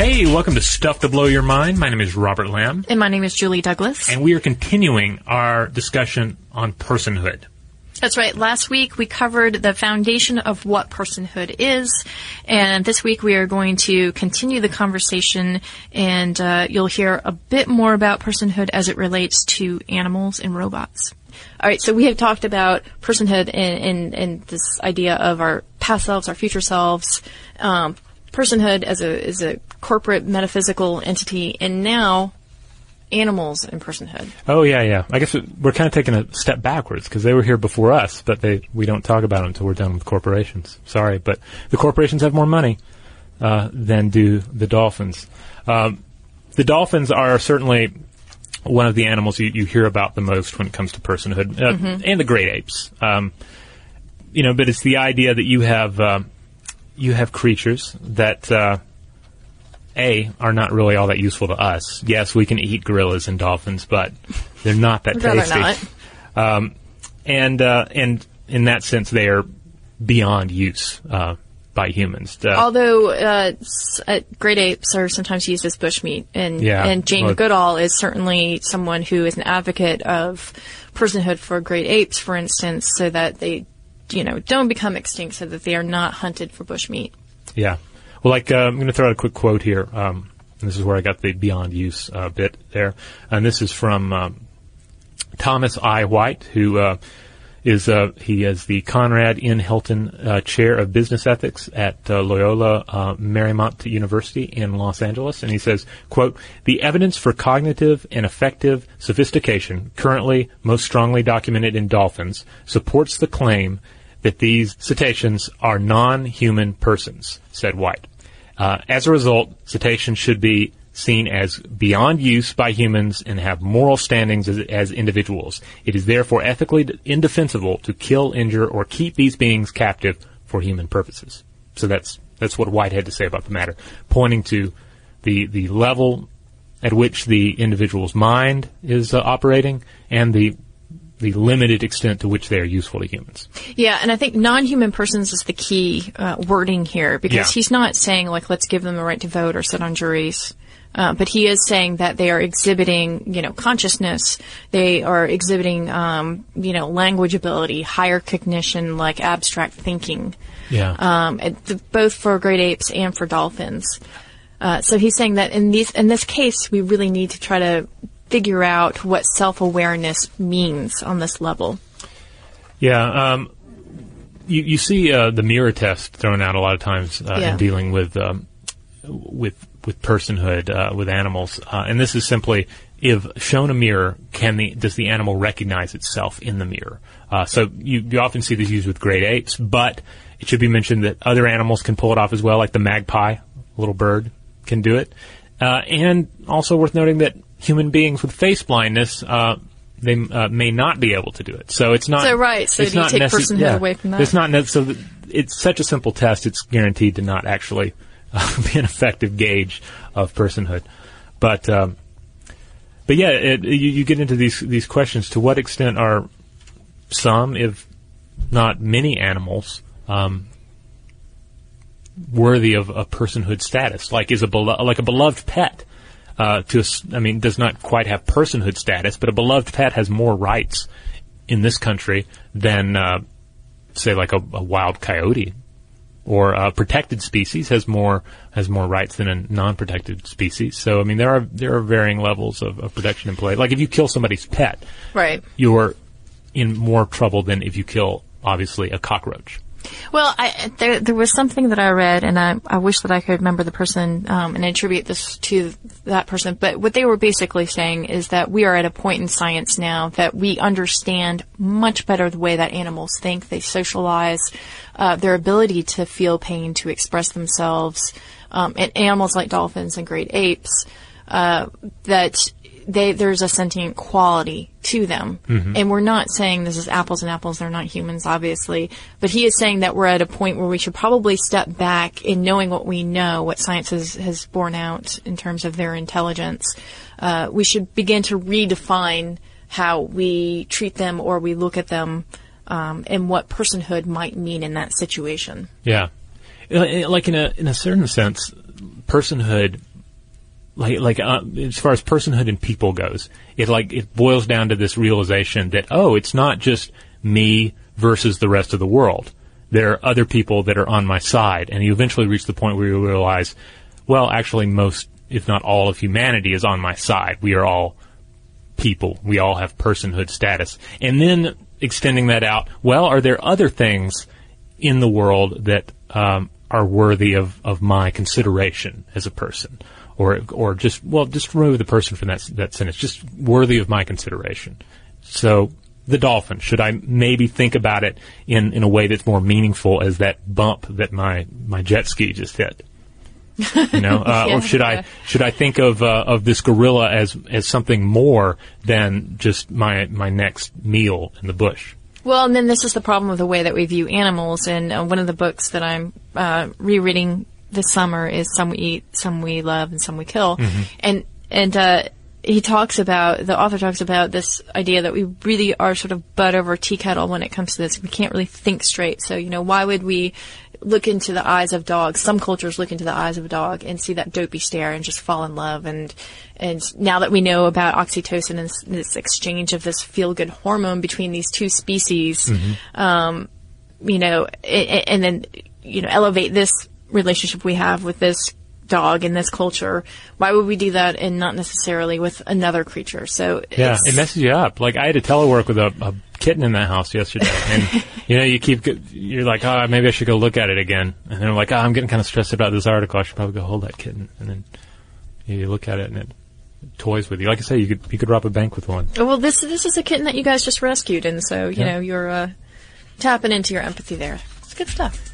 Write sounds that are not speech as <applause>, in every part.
Hey, welcome to Stuff to Blow Your Mind. My name is Robert Lamb. And my name is Julie Douglas. And we are continuing our discussion on personhood. That's right. Last week we covered the foundation of what personhood is, and this week we are going to continue the conversation, and uh, you'll hear a bit more about personhood as it relates to animals and robots. All right, so we have talked about personhood and, and, and this idea of our past selves, our future selves, um, personhood as a as a corporate metaphysical entity, and now animals and personhood. Oh yeah, yeah. I guess we're kind of taking a step backwards because they were here before us, but they we don't talk about them until we're done with corporations. Sorry, but the corporations have more money uh, than do the dolphins. Um, the dolphins are certainly one of the animals you, you, hear about the most when it comes to personhood, uh, mm-hmm. and the great apes. Um, you know, but it's the idea that you have. Uh, you have creatures that uh, a are not really all that useful to us. Yes, we can eat gorillas and dolphins, but they're not that tasty. Not. Um, and uh, and in that sense, they are beyond use uh, by humans. Uh, Although uh, uh, great apes are sometimes used as bushmeat, and yeah, and Jane well, Goodall is certainly someone who is an advocate of personhood for great apes, for instance, so that they you know, don't become extinct so that they are not hunted for bushmeat. Yeah. Well, like, uh, I'm going to throw out a quick quote here. Um, this is where I got the beyond use uh, bit there. And this is from um, Thomas I. White, who uh, is uh, he is the Conrad N. Hilton uh, Chair of Business Ethics at Loyola Marymount University in Los Angeles, and he says, "quote The evidence for cognitive and affective sophistication, currently most strongly documented in dolphins, supports the claim." That these cetaceans are non-human persons, said White. Uh, as a result, cetaceans should be seen as beyond use by humans and have moral standings as, as, individuals. It is therefore ethically indefensible to kill, injure, or keep these beings captive for human purposes. So that's that's what White had to say about the matter, pointing to the the level at which the individual's mind is uh, operating and the the limited extent to which they are useful to humans. Yeah, and I think non-human persons is the key uh, wording here because yeah. he's not saying like let's give them the right to vote or sit on juries Uh, but he is saying that they are exhibiting, you know, consciousness. They are exhibiting, um, you know, language ability, higher cognition, like abstract thinking. Yeah. Um, both for great apes and for dolphins. Uh, so he's saying that in these, in this case, we really need to try to figure out what self-awareness means on this level. Yeah. Um, you, you see uh, the mirror test thrown out a lot of times uh, Yeah. in dealing with um, with with personhood uh, with animals, uh, and this is simply if shown a mirror, can the does the animal recognize itself in the mirror? Uh, so you, you often see this used with great apes, but it should be mentioned that other animals can pull it off as well, like the magpie, a little bird, can do it, uh, and also worth noting that human beings with face blindness. Uh, they uh, may not be able to do it, so it's not. So, right, so it's do you take personhood yeah. away from that? It's not so. th- It's such a simple test. It's guaranteed to not actually uh, <laughs> be an effective gauge of personhood. But um, but yeah, it, you, you get into these these questions. To what extent are some, if not many, animals um, worthy of a personhood status? Like is a belo- like a beloved pet. Uh, to I mean, does not quite have personhood status, but a beloved pet has more rights in this country than, uh, say, like a, a wild coyote or a protected species has more has more rights than a non-protected species. So I mean, there are there are varying levels of, of protection in play. Like if you kill somebody's pet, Right. you're in more trouble than if you kill obviously a cockroach. Well, I, there, there was something that I read, and I, I wish that I could remember the person um, and attribute this to that person. But what they were basically saying is that we are at a point in science now that we understand much better the way that animals think, they socialize, uh, their ability to feel pain, to express themselves, um, and animals like dolphins and great apes. Uh, that they there's a sentient quality to them. And we're not saying this is apples and apples, they're not humans, obviously. But he is saying that we're at a point where we should probably step back in knowing what we know, what science has, has borne out in terms of their intelligence. Uh, we should begin to redefine how we treat them or we look at them um, and what personhood might mean in that situation. Yeah, Uh, like in a in a certain sense, personhood, like like uh, as far as personhood and people goes, it like it boils down to this realization that oh, it's not just me versus the rest of the world. There are other people that are on my side, and you eventually reach the point where you realize, well, actually, most, if not all, of humanity is on my side. We are all people. We all have personhood status. And then extending that out, well, are there other things in the world that um, are worthy of, of my consideration as a person? Or, or just, well, just remove the person from that, that sentence. Just worthy of my consideration. So, the dolphin, should I maybe think about it in, in a way that's more meaningful as that bump that my, my jet ski just hit? You know, <laughs> uh, Yeah, or should I should I think of uh, of this gorilla as as something more than just my my next meal in the bush? Well, and then this is the problem with the way that we view animals. And uh, one of the books that I'm uh, rereading this summer is "Some We Eat, Some We Love, and Some We Kill," and and uh, he talks about the author talks about this idea that we really are sort of butt over tea kettle when it comes to this. We can't really think straight. So you know, why would we? Look into the eyes of dogs. Some cultures look into the eyes of a dog and see that dopey stare and just fall in love. And and now that we know about oxytocin and this, this exchange of this feel good hormone between these two species, um, you know, a- a- and then, you know, elevate this relationship we have with this dog in this culture. Why would we do that and not necessarily with another creature? So Yeah, it's- it messes you up. Like I had to telework with a, a kitten in that house yesterday, and <laughs> you know, you keep you're like, oh, maybe I should go look at it again, and then I'm like, oh, I'm getting kind of stressed about this article. I should probably go hold that kitten, and then you look at it and it toys with you. Like I say, you could you could rob a bank with one. well, this this is a kitten that you guys just rescued, and so you Yeah. know you're uh, tapping into your empathy there. It's good stuff.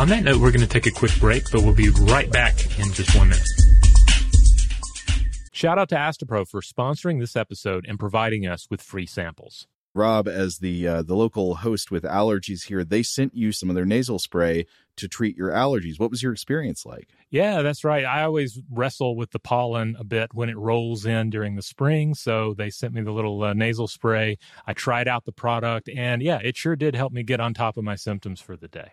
On that note, we're going to take a quick break, but we'll be right back in just one minute. Shout out to Astepro for sponsoring this episode and providing us with free samples. Rob, as the uh, the local host with allergies here, they sent you some of their nasal spray to treat your allergies. What was your experience like? Yeah, that's right. I always wrestle with the pollen a bit when it rolls in during the spring. So they sent me the little uh, nasal spray. I tried out the product, and yeah, it sure did help me get on top of my symptoms for the day.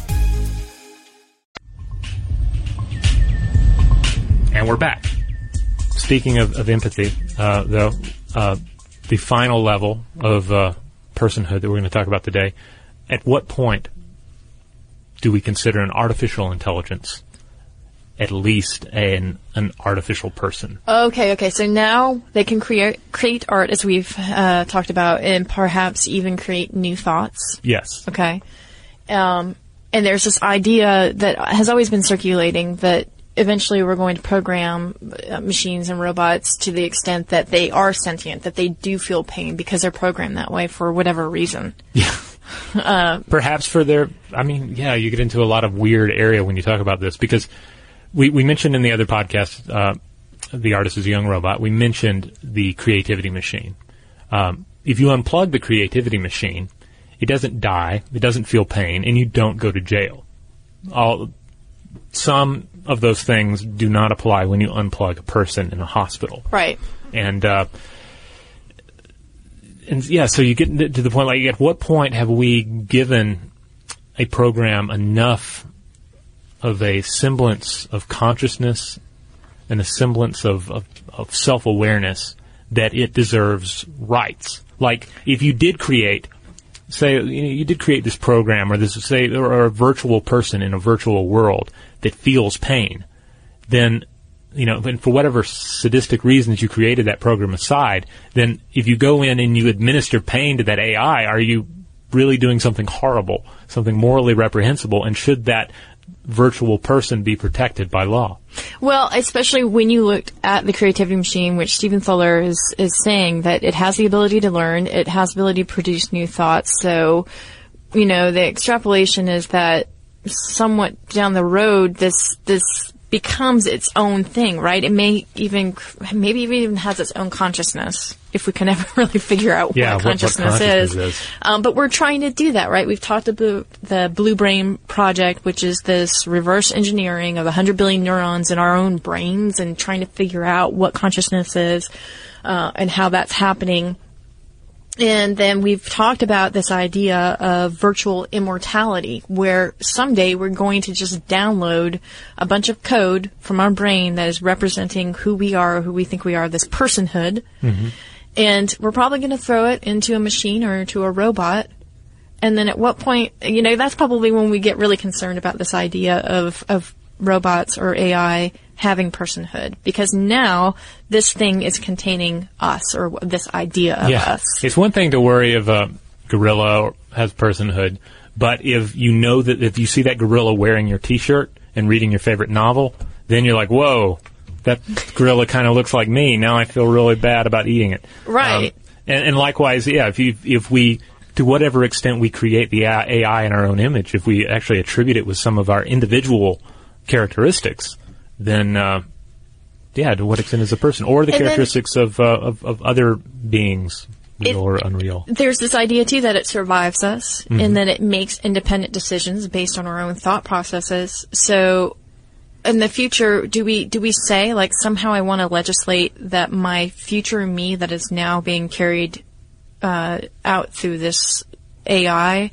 And we're back. Speaking of, of empathy, uh, though, uh, the final level of uh, personhood that we're going to talk about today, at what point do we consider an artificial intelligence at least an an artificial person? Okay, okay. So now they can create create art, as we've uh, talked about, and perhaps even create new thoughts. Yes. Okay. Um, and there's this idea that has always been circulating that eventually we're going to program uh, machines and robots to the extent that they are sentient, that they do feel pain because they're programmed that way for whatever reason. <laughs> Yeah. Uh, Perhaps for their, I mean, yeah, you get into a lot of weird area when you talk about this because we, we mentioned in the other podcast, uh, The Artist is a Young Robot, we mentioned the creativity machine. Um, if you unplug the creativity machine, it doesn't die, it doesn't feel pain, and you don't go to jail. All, some of those things do not apply when you unplug a person in a hospital. right. And uh, and yeah, so you get to the point like, at what point have we given a program enough of a semblance of consciousness and a semblance of, of, of self awareness that it deserves rights? Like, if you did create, say, you, know, you did create this program or this, say, or a virtual person in a virtual world that feels pain, then you know, and for whatever sadistic reasons you created that program aside, then if you go in and you administer pain to that AI, are you really doing something horrible, something morally reprehensible, and should that virtual person be protected by law? Well, especially when you looked at the creativity machine, which Stephen Thaler is, is saying that it has the ability to learn, it has the ability to produce new thoughts. So, you know, the extrapolation is that somewhat down the road, this, this becomes its own thing, right? It may even, maybe even has its own consciousness, if we can <laughs> ever really figure out Yeah, what what- what consciousness, consciousness is. is. Um, but we're trying to do that, right? We've talked about the Blue Brain Project, which is this reverse engineering of 100 billion neurons in our own brains and trying to figure out what consciousness is, uh, and how that's happening. And then we've talked about this idea of virtual immortality, where someday we're going to just download a bunch of code from our brain that is representing who we are, who we think we are, this personhood. Mm-hmm. And we're probably going to throw it into a machine or into a robot. And then at what point, you know, that's probably when we get really concerned about this idea of, of robots or AI having personhood. Because now this thing is containing us or this idea of us. It's one thing to worry if a gorilla has personhood, but if you know that if you see that gorilla wearing your T-shirt and reading your favorite novel, then you're like, whoa, that gorilla kind of looks like me. Now I feel really bad about eating it. Right. Um, and, and likewise, yeah, if you if we to whatever extent we create the AI in our own image, if we actually attribute it with some of our individual characteristics, then uh, yeah, to what extent is a person or the And then- characteristics of, uh, of of other beings, real It- or unreal? There's this idea too that it survives us Mhm. and that it makes independent decisions based on our own thought processes. So in the future, do we do we say like somehow I want to legislate that my future me that is now being carried uh, out through this AI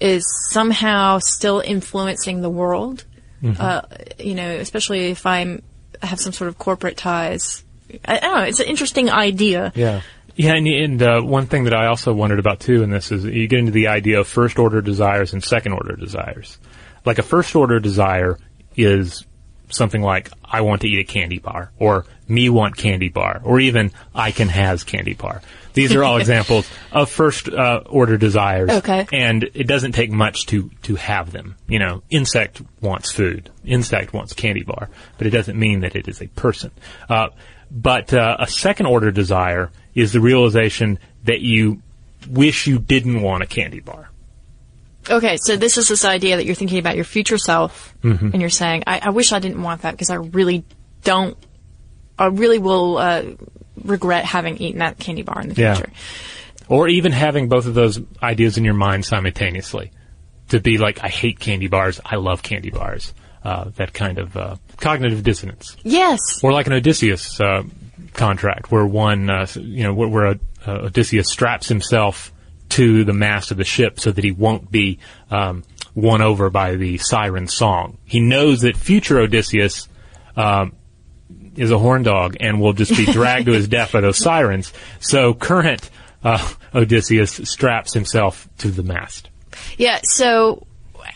is somehow still influencing the world? Mhm. Uh, you know, especially if I'm have some sort of corporate ties. I, I don't know. It's an interesting idea. Yeah. Yeah, and, and uh, one thing that I also wondered about too in this is you get into the idea of first order desires and second order desires. Like a first order desire is something like I want to eat a candy bar, or me want candy bar, or even I can has candy bar. These are all <laughs> examples of first uh, order desires. Okay. And it doesn't take much to to have them. You know, insect wants food, insect wants candy bar, but it doesn't mean that it is a person. Uh, but uh, a second order desire is the realization that you wish you didn't want a candy bar. Okay, so this is this idea that you're thinking about your future self, Mhm. and you're saying, I, I wish I didn't want that because I really don't, I really will uh, regret having eaten that candy bar in the Yeah. future. Or even having both of those ideas in your mind simultaneously. To be like, I hate candy bars, I love candy bars. Uh, that kind of uh, cognitive dissonance. Yes. Or like an Odysseus uh, contract, where one, uh, you know, where, where uh, Odysseus straps himself to the mast of the ship so that he won't be um, won over by the siren song. He knows that future Odysseus um, is a horn dog and will just be dragged to his <laughs> death by those sirens. So current uh, Odysseus straps himself to the mast. Yeah, so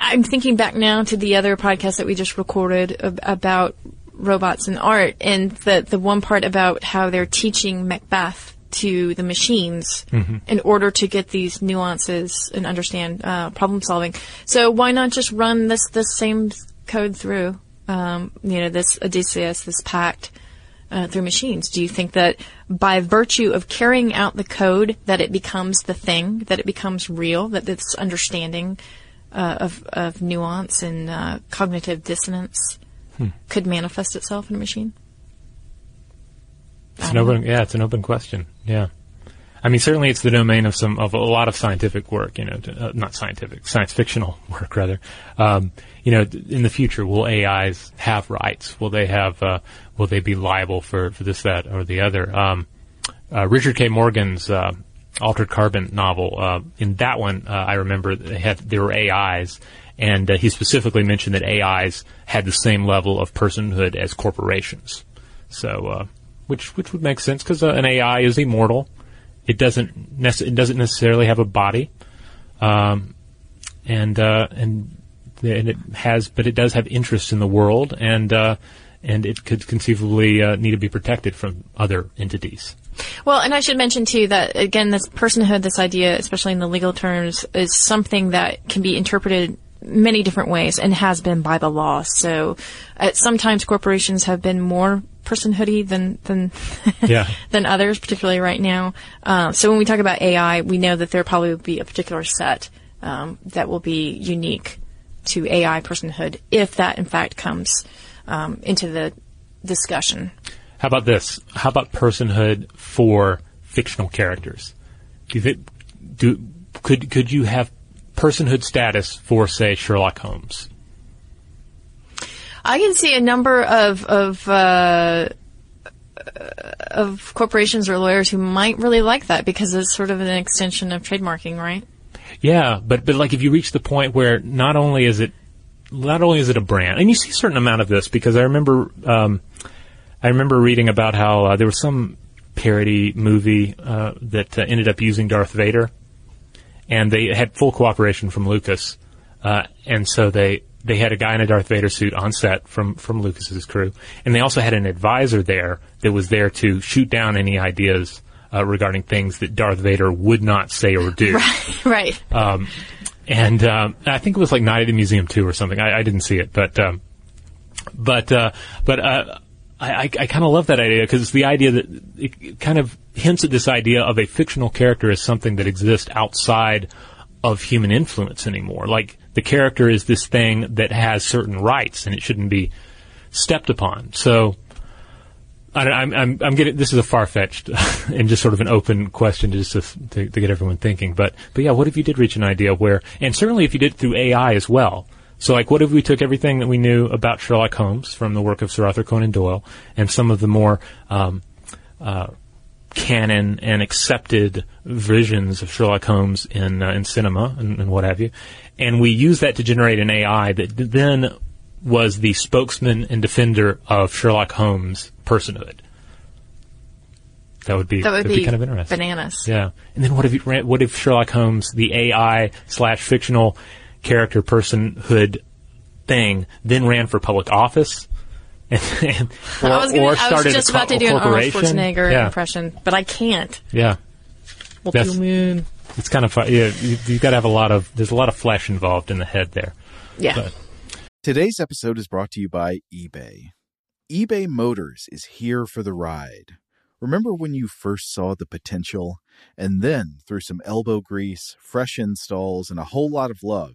I'm thinking back now to the other podcast that we just recorded ab- about robots and art, and the the one part about how they're teaching Macbeth to the machines Mhm. in order to get these nuances and understand uh, problem solving. So why not just run this this same code through? Um, you know, this Odysseus, this pact. Uh, through machines. Do you think that by virtue of carrying out the code, that it becomes the thing, that it becomes real, that this understanding uh, of of nuance and uh, cognitive dissonance Hmm. could manifest itself in a machine? It's an open, yeah, it's an open question. Yeah, I mean, certainly it's the domain of some of a lot of scientific work. You know, to, uh, not scientific, science fictional <laughs> work rather. Um, you know, in the future, will AIs have rights? Will they have? Uh, will they be liable for for this, that, or the other? Um, uh, Richard K. Morgan's uh, Altered Carbon novel. Uh, in that one, uh, I remember they had there were AIs, and he specifically mentioned that AIs had the same level of personhood as corporations. So, which which would make sense because an AI is immortal. It doesn't nece- it doesn't necessarily have a body, um, and uh, and and it has, but it does have interest in the world, and uh, and it could conceivably uh, need to be protected from other entities. Well, and I should mention too that again, this personhood, this idea, especially in the legal terms, is something that can be interpreted many different ways and has been by the law. So, uh, sometimes corporations have been more personhoody than than <laughs> yeah. than others, particularly right now. Uh, so when we talk about AI, we know that there probably will be a particular set um, that will be unique to AI personhood if that in fact comes um, into the discussion. How about this? How about personhood for fictional characters? Do you think do could could you have personhood status for say Sherlock Holmes? I can see a number of of uh, of corporations or lawyers who might really like that because it's sort of an extension of trademarking, right? Yeah, but but like if you reach the point where not only is it not only is it a brand, and you see a certain amount of this because I remember um, I remember reading about how uh, there was some parody movie uh, that uh, ended up using Darth Vader, and they had full cooperation from Lucas, uh, and so they they had a guy in a Darth Vader suit on set from from Lucas's crew, and they also had an advisor there that was there to shoot down any ideas uh, regarding things that Darth Vader would not say or do. <laughs> Right, right. Um, and um, I think it was like Night at the Museum too or something. I, I didn't see it, but um, but uh, but uh, I, I, I kind of love that idea because it's the idea that it kind of hints at this idea of a fictional character as something that exists outside of human influence anymore. Like the character is this thing that has certain rights and it shouldn't be stepped upon. So I, am getting this is a far fetched <laughs> and just sort of an open question just to, to, to, get everyone thinking. But but yeah, what if you did reach an idea where, and certainly if you did it through AI as well. So like, what if we took everything that we knew about Sherlock Holmes from the work of Sir Arthur Conan Doyle and some of the more um, uh, canon and accepted visions of Sherlock Holmes in uh, in cinema and, and what have you, and we use that to generate an AI that then was the spokesman and defender of Sherlock Holmes' personhood. That would be that would be, be, kind of interesting. Bananas. Yeah. And then what if you, what if Sherlock Holmes, the AI slash fictional character personhood thing, then ran for public office? And, <laughs> and, or, I was, gonna, I was just about to do an Arnold Schwarzenegger yeah. impression, but I can't. Yeah. What do you mean? It's kind of fun. Yeah, you, have got to have a lot of. There's a lot of flesh involved in the head there. Yeah. But. Today's episode is brought to you by eBay. eBay Motors is here for the ride. Remember when you first saw the potential? And then, through some elbow grease, fresh installs, and a whole lot of love,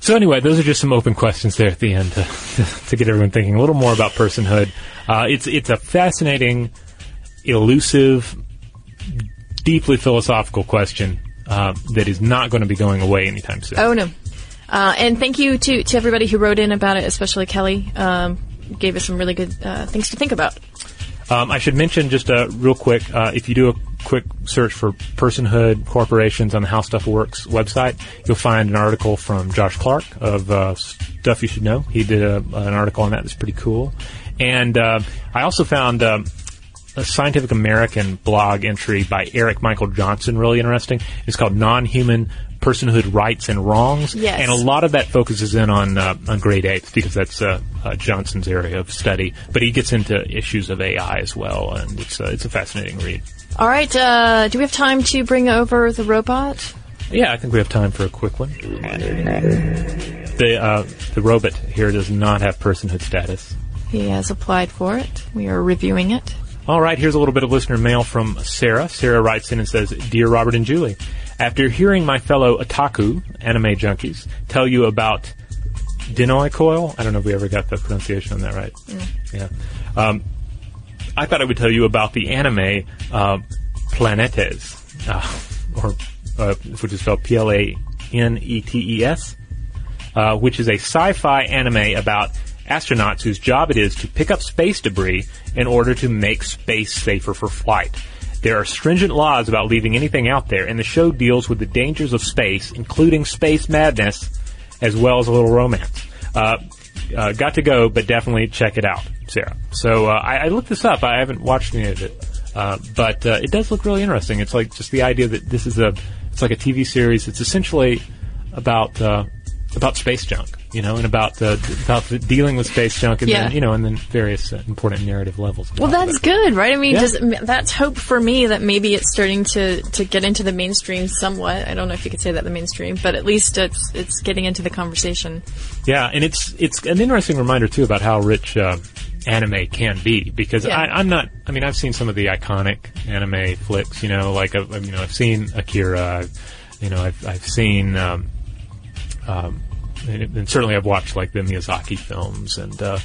So anyway, those are just some open questions there at the end to, <laughs> to get everyone thinking a little more about personhood. Uh, it's it's a fascinating, elusive, deeply philosophical question uh, that is not going to be going away anytime soon. Oh no. Uh, and thank you to, to everybody who wrote in about it, especially Kelly. Um, gave us some really good uh, things to think about. Um, I should mention just uh, real quick, uh, if you do a quick search for personhood corporations on the How Stuff Works website, you'll find an article from Josh Clark of uh, Stuff You Should Know. He did a, an article on that that's pretty cool. And uh, I also found um, a Scientific American blog entry by Eric Michael Johnson really interesting. It's called Non-Human personhood rights and wrongs. Yes. And a lot of that focuses in on uh, on grade apes because that's uh, uh, Johnson's area of study. But he gets into issues of AI as well, and it's uh, it's a fascinating read. All right. Uh, do we have time to bring over the robot? Yeah, I think we have time for a quick one. The uh, the robot here does not have personhood status. He has applied for it. We are reviewing it. All right, here's a little bit of listener mail from Sarah. Sarah writes in and says, Dear Robert and Julie, after hearing my fellow otaku, anime junkies, tell you about Dennou Coil, I don't know if we ever got the pronunciation on that right. Yeah. Um, I thought I would tell you about the anime uh, Planetes, uh, or uh, which is spelled P-L-A-N-E-T-E-S, uh, which is a sci-fi anime about astronauts whose job it is to pick up space debris in order to make space safer for flight. There are stringent laws about leaving anything out there, and the show deals with the dangers of space, including space madness, as well as a little romance. Uh, uh, got to go, but definitely check it out, Sarah. So uh, I, I looked this up. I haven't watched any of it, uh, but uh, it does look really interesting. It's like just the idea that this is a, it's like a TV series. It's essentially about uh, about space junk, you know, and about uh, about the dealing with space junk, and Yeah. then you know, and then various uh, important narrative levels. Well, that's good, right? I mean, Yeah. that's hope for me that maybe it's starting to, to get into the mainstream somewhat. I don't know if you could say that the mainstream, but at least it's it's getting into the conversation. Yeah, and it's it's an interesting reminder too about how rich uh, anime can be because Yeah. I, I'm not. I mean, I've seen some of the iconic anime flicks. You know, like uh, you know, I've seen Akira. I've, you know, I've I've seen. Um, um, and, and certainly I've watched like the Miyazaki films and uh,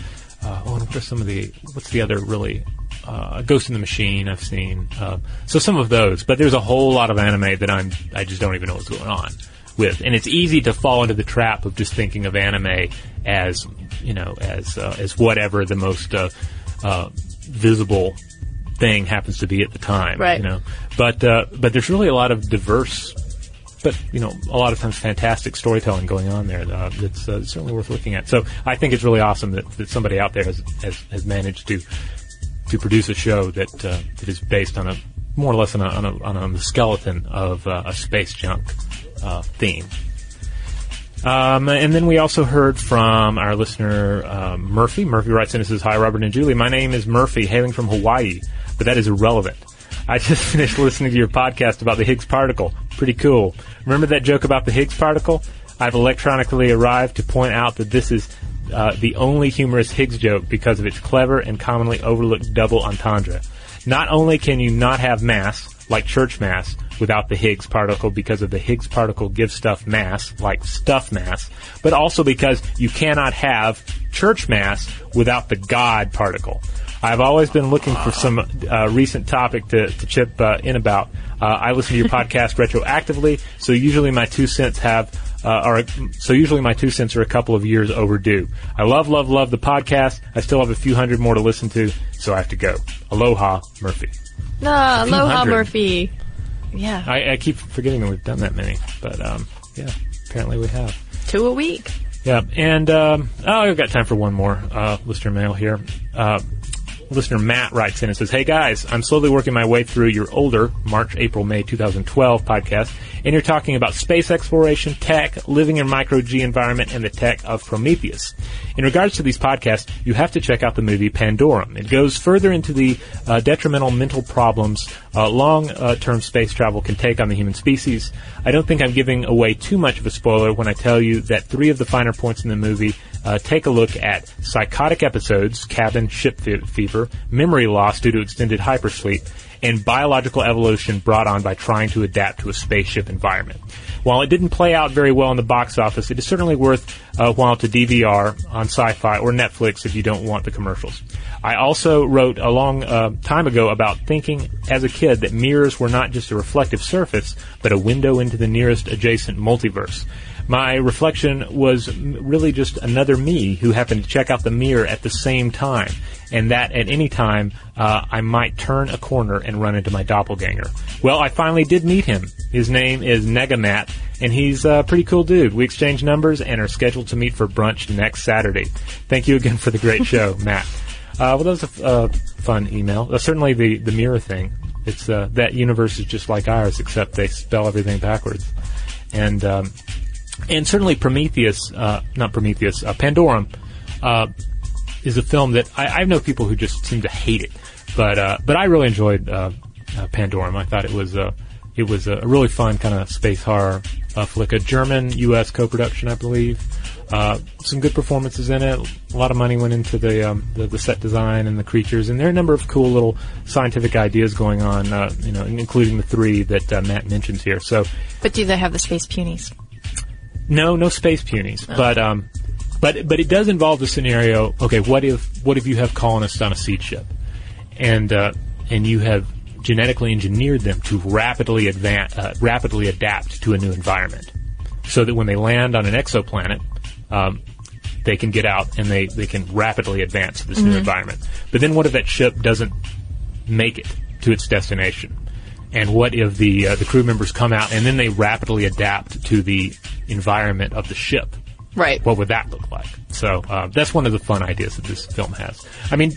uh, oh, and what are some of the what's the other really uh, Ghost in the Machine I've seen uh, so some of those. But there's a whole lot of anime that I'm I just don't even know what's going on with. And it's easy to fall into the trap of just thinking of anime as you know as uh, as whatever the most uh, uh, visible thing happens to be at the time Right. you know. But uh, but there's really a lot of diverse but you know, a lot of times fantastic storytelling going on there. Uh, that's uh, certainly worth looking at. So I think it's really awesome that, that somebody out there has, has has managed to to produce a show that uh, that is based on a more or less on a on a, on skeleton of uh, a space junk uh, theme. Um, and then we also heard from our listener um, Murphy. Murphy writes in and says, "Hi, Robert and Julie. My name is Murphy, hailing from Hawaii, but that is irrelevant. I just <laughs> finished listening to your podcast about the Higgs particle. Pretty cool. Remember that joke about the Higgs particle? I've electronically arrived to point out that this is uh, the only humorous Higgs joke because of its clever and commonly overlooked double entendre. Not only can you not have mass, like church mass, without the Higgs particle because of the Higgs particle gives stuff mass, like stuff mass, but also because you cannot have church mass without the God particle. I've always been looking for some uh, recent topic to, to chip uh, in about. Uh, I listen to your podcast retroactively, so usually my two cents have uh, are so usually my two cents are a couple of years overdue. I love, love, love the podcast. I still have a few hundred more to listen to, so I have to go. Aloha, Murphy. A aloha, hundred. Murphy. Yeah, I, I keep forgetting that we've done that many, but um, yeah, apparently we have. two a week. Yeah, and um, oh, I've got time for one more uh, listener mail here. Uh, listener Matt writes in and says, "Hey guys, I'm slowly working my way through your older March, April, May 2012 podcast, and you're talking about space exploration, tech, living in micro G environment, and the tech of Prometheus. In regards to these podcasts, you have to check out the movie Pandorum. It goes further into the uh, detrimental mental problems uh, long-term space travel can take on the human species. I don't think I'm giving away too much of a spoiler when I tell you that three of the finer points in the movie uh, take a look at psychotic episodes, cabin ship fe- fever, memory loss due to extended hypersleep, and biological evolution brought on by trying to adapt to a spaceship environment. While it didn't play out very well in the box office, it is certainly worth a while to DVR on Sci-Fi or Netflix if you don't want the commercials. I also wrote a long uh, time ago about thinking as a kid that mirrors were not just a reflective surface, but a window into the nearest adjacent multiverse. My reflection was really just another me who happened to check out the mirror at the same time, and that at any time uh, I might turn a corner and run into my doppelganger. Well, I finally did meet him. His name is Negamat, and he's a pretty cool dude. We exchanged numbers and are scheduled to meet for brunch next Saturday. Thank you again for the great show, <laughs> Matt. Uh, well, that was a f- uh, fun email. Uh, certainly the, the mirror thing. It's uh, that universe is just like ours, except they spell everything backwards. And um, and certainly Prometheus, uh, not Prometheus, uh, Pandorum, uh, is a film that I, I know people who just seem to hate it, but uh, but I really enjoyed uh, uh, Pandorum. I thought it was uh, it was a really fun kind of space horror flick, a German U.S. co-production, I believe. Some good performances in it. A lot of money went into the, um, the the set design and the creatures, and there are a number of cool little scientific ideas going on. You know, including the three that Matt mentions here. So But do they have the space punies? No, no space punies, but um, but but it does involve the scenario. Okay, what if what if you have colonists on a seed ship, and uh, and you have genetically engineered them to rapidly advance, uh, rapidly adapt to a new environment, so that when they land on an exoplanet, um, they can get out and they they can rapidly advance to this new Mhm. environment. But then what if that ship doesn't make it to its destination? And what if the uh, the crew members come out and then they rapidly adapt to the environment of the ship? Right. What would that look like? So uh, that's one of the fun ideas that this film has. I mean,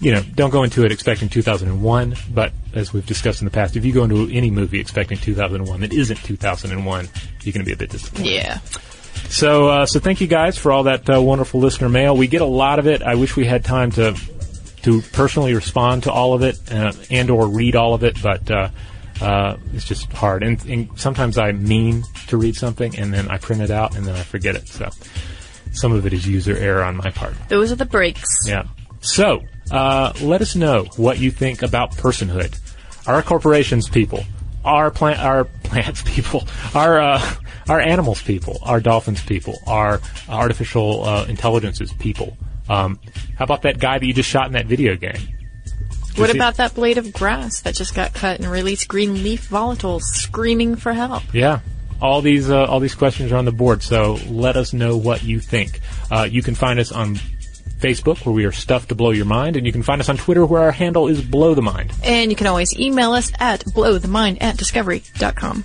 you know, don't go into it expecting 2001, but as we've discussed in the past, if you go into any movie expecting 2001 that isn't 2001, you're going to be a bit disappointed. Yeah. So, uh, so thank you guys for all that uh, wonderful listener mail. We get a lot of it. I wish we had time to to personally respond to all of it uh, and or read all of it, but uh, uh, it's just hard. And, and sometimes I mean to read something and then I print it out and then I forget it. So some of it is user error on my part. Those are the breaks. Yeah. So, uh, let us know what you think about personhood. Our corporations people, our plant, our plants people, our uh, our animals people, our dolphins people, our artificial uh, intelligences people. Um, how about that guy that you just shot in that video game? What he- about that blade of grass that just got cut and released green leaf volatiles screaming for help? Yeah. All these uh, all these questions are on the board, so let us know what you think. Uh, you can find us on Facebook, where we are Stuff to Blow Your Mind, and you can find us on Twitter, where our handle is blow the mind. And you can always email us at blowthemind at discovery.com.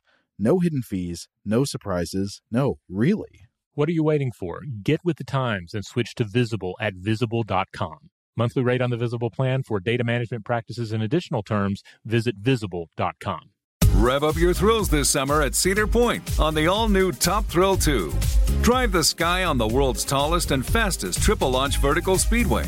No hidden fees, no surprises, no, really. What are you waiting for? Get with the times and switch to Visible at visible.com. Monthly rate on the Visible plan for data management practices and additional terms, visit visible.com. Rev up your thrills this summer at Cedar Point on the all new Top Thrill 2. Drive the sky on the world's tallest and fastest triple launch vertical speedway.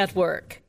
Network.